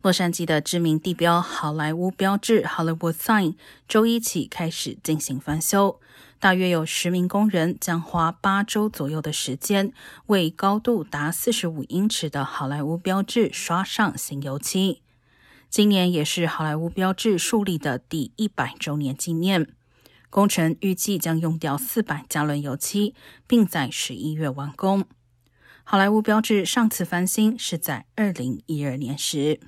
洛杉矶的知名地标好莱坞标志 Hollywood Sign 周一起开始进行翻修，大约有十名工人将花八周左右的时间，为高度达四十五英尺的好莱坞标志刷上新油漆。今年也是好莱坞标志树立的第一百周年纪念，工程预计将用掉四百加仑油漆，并在十一月完工。好莱坞标志上次翻新是在二零一二年时。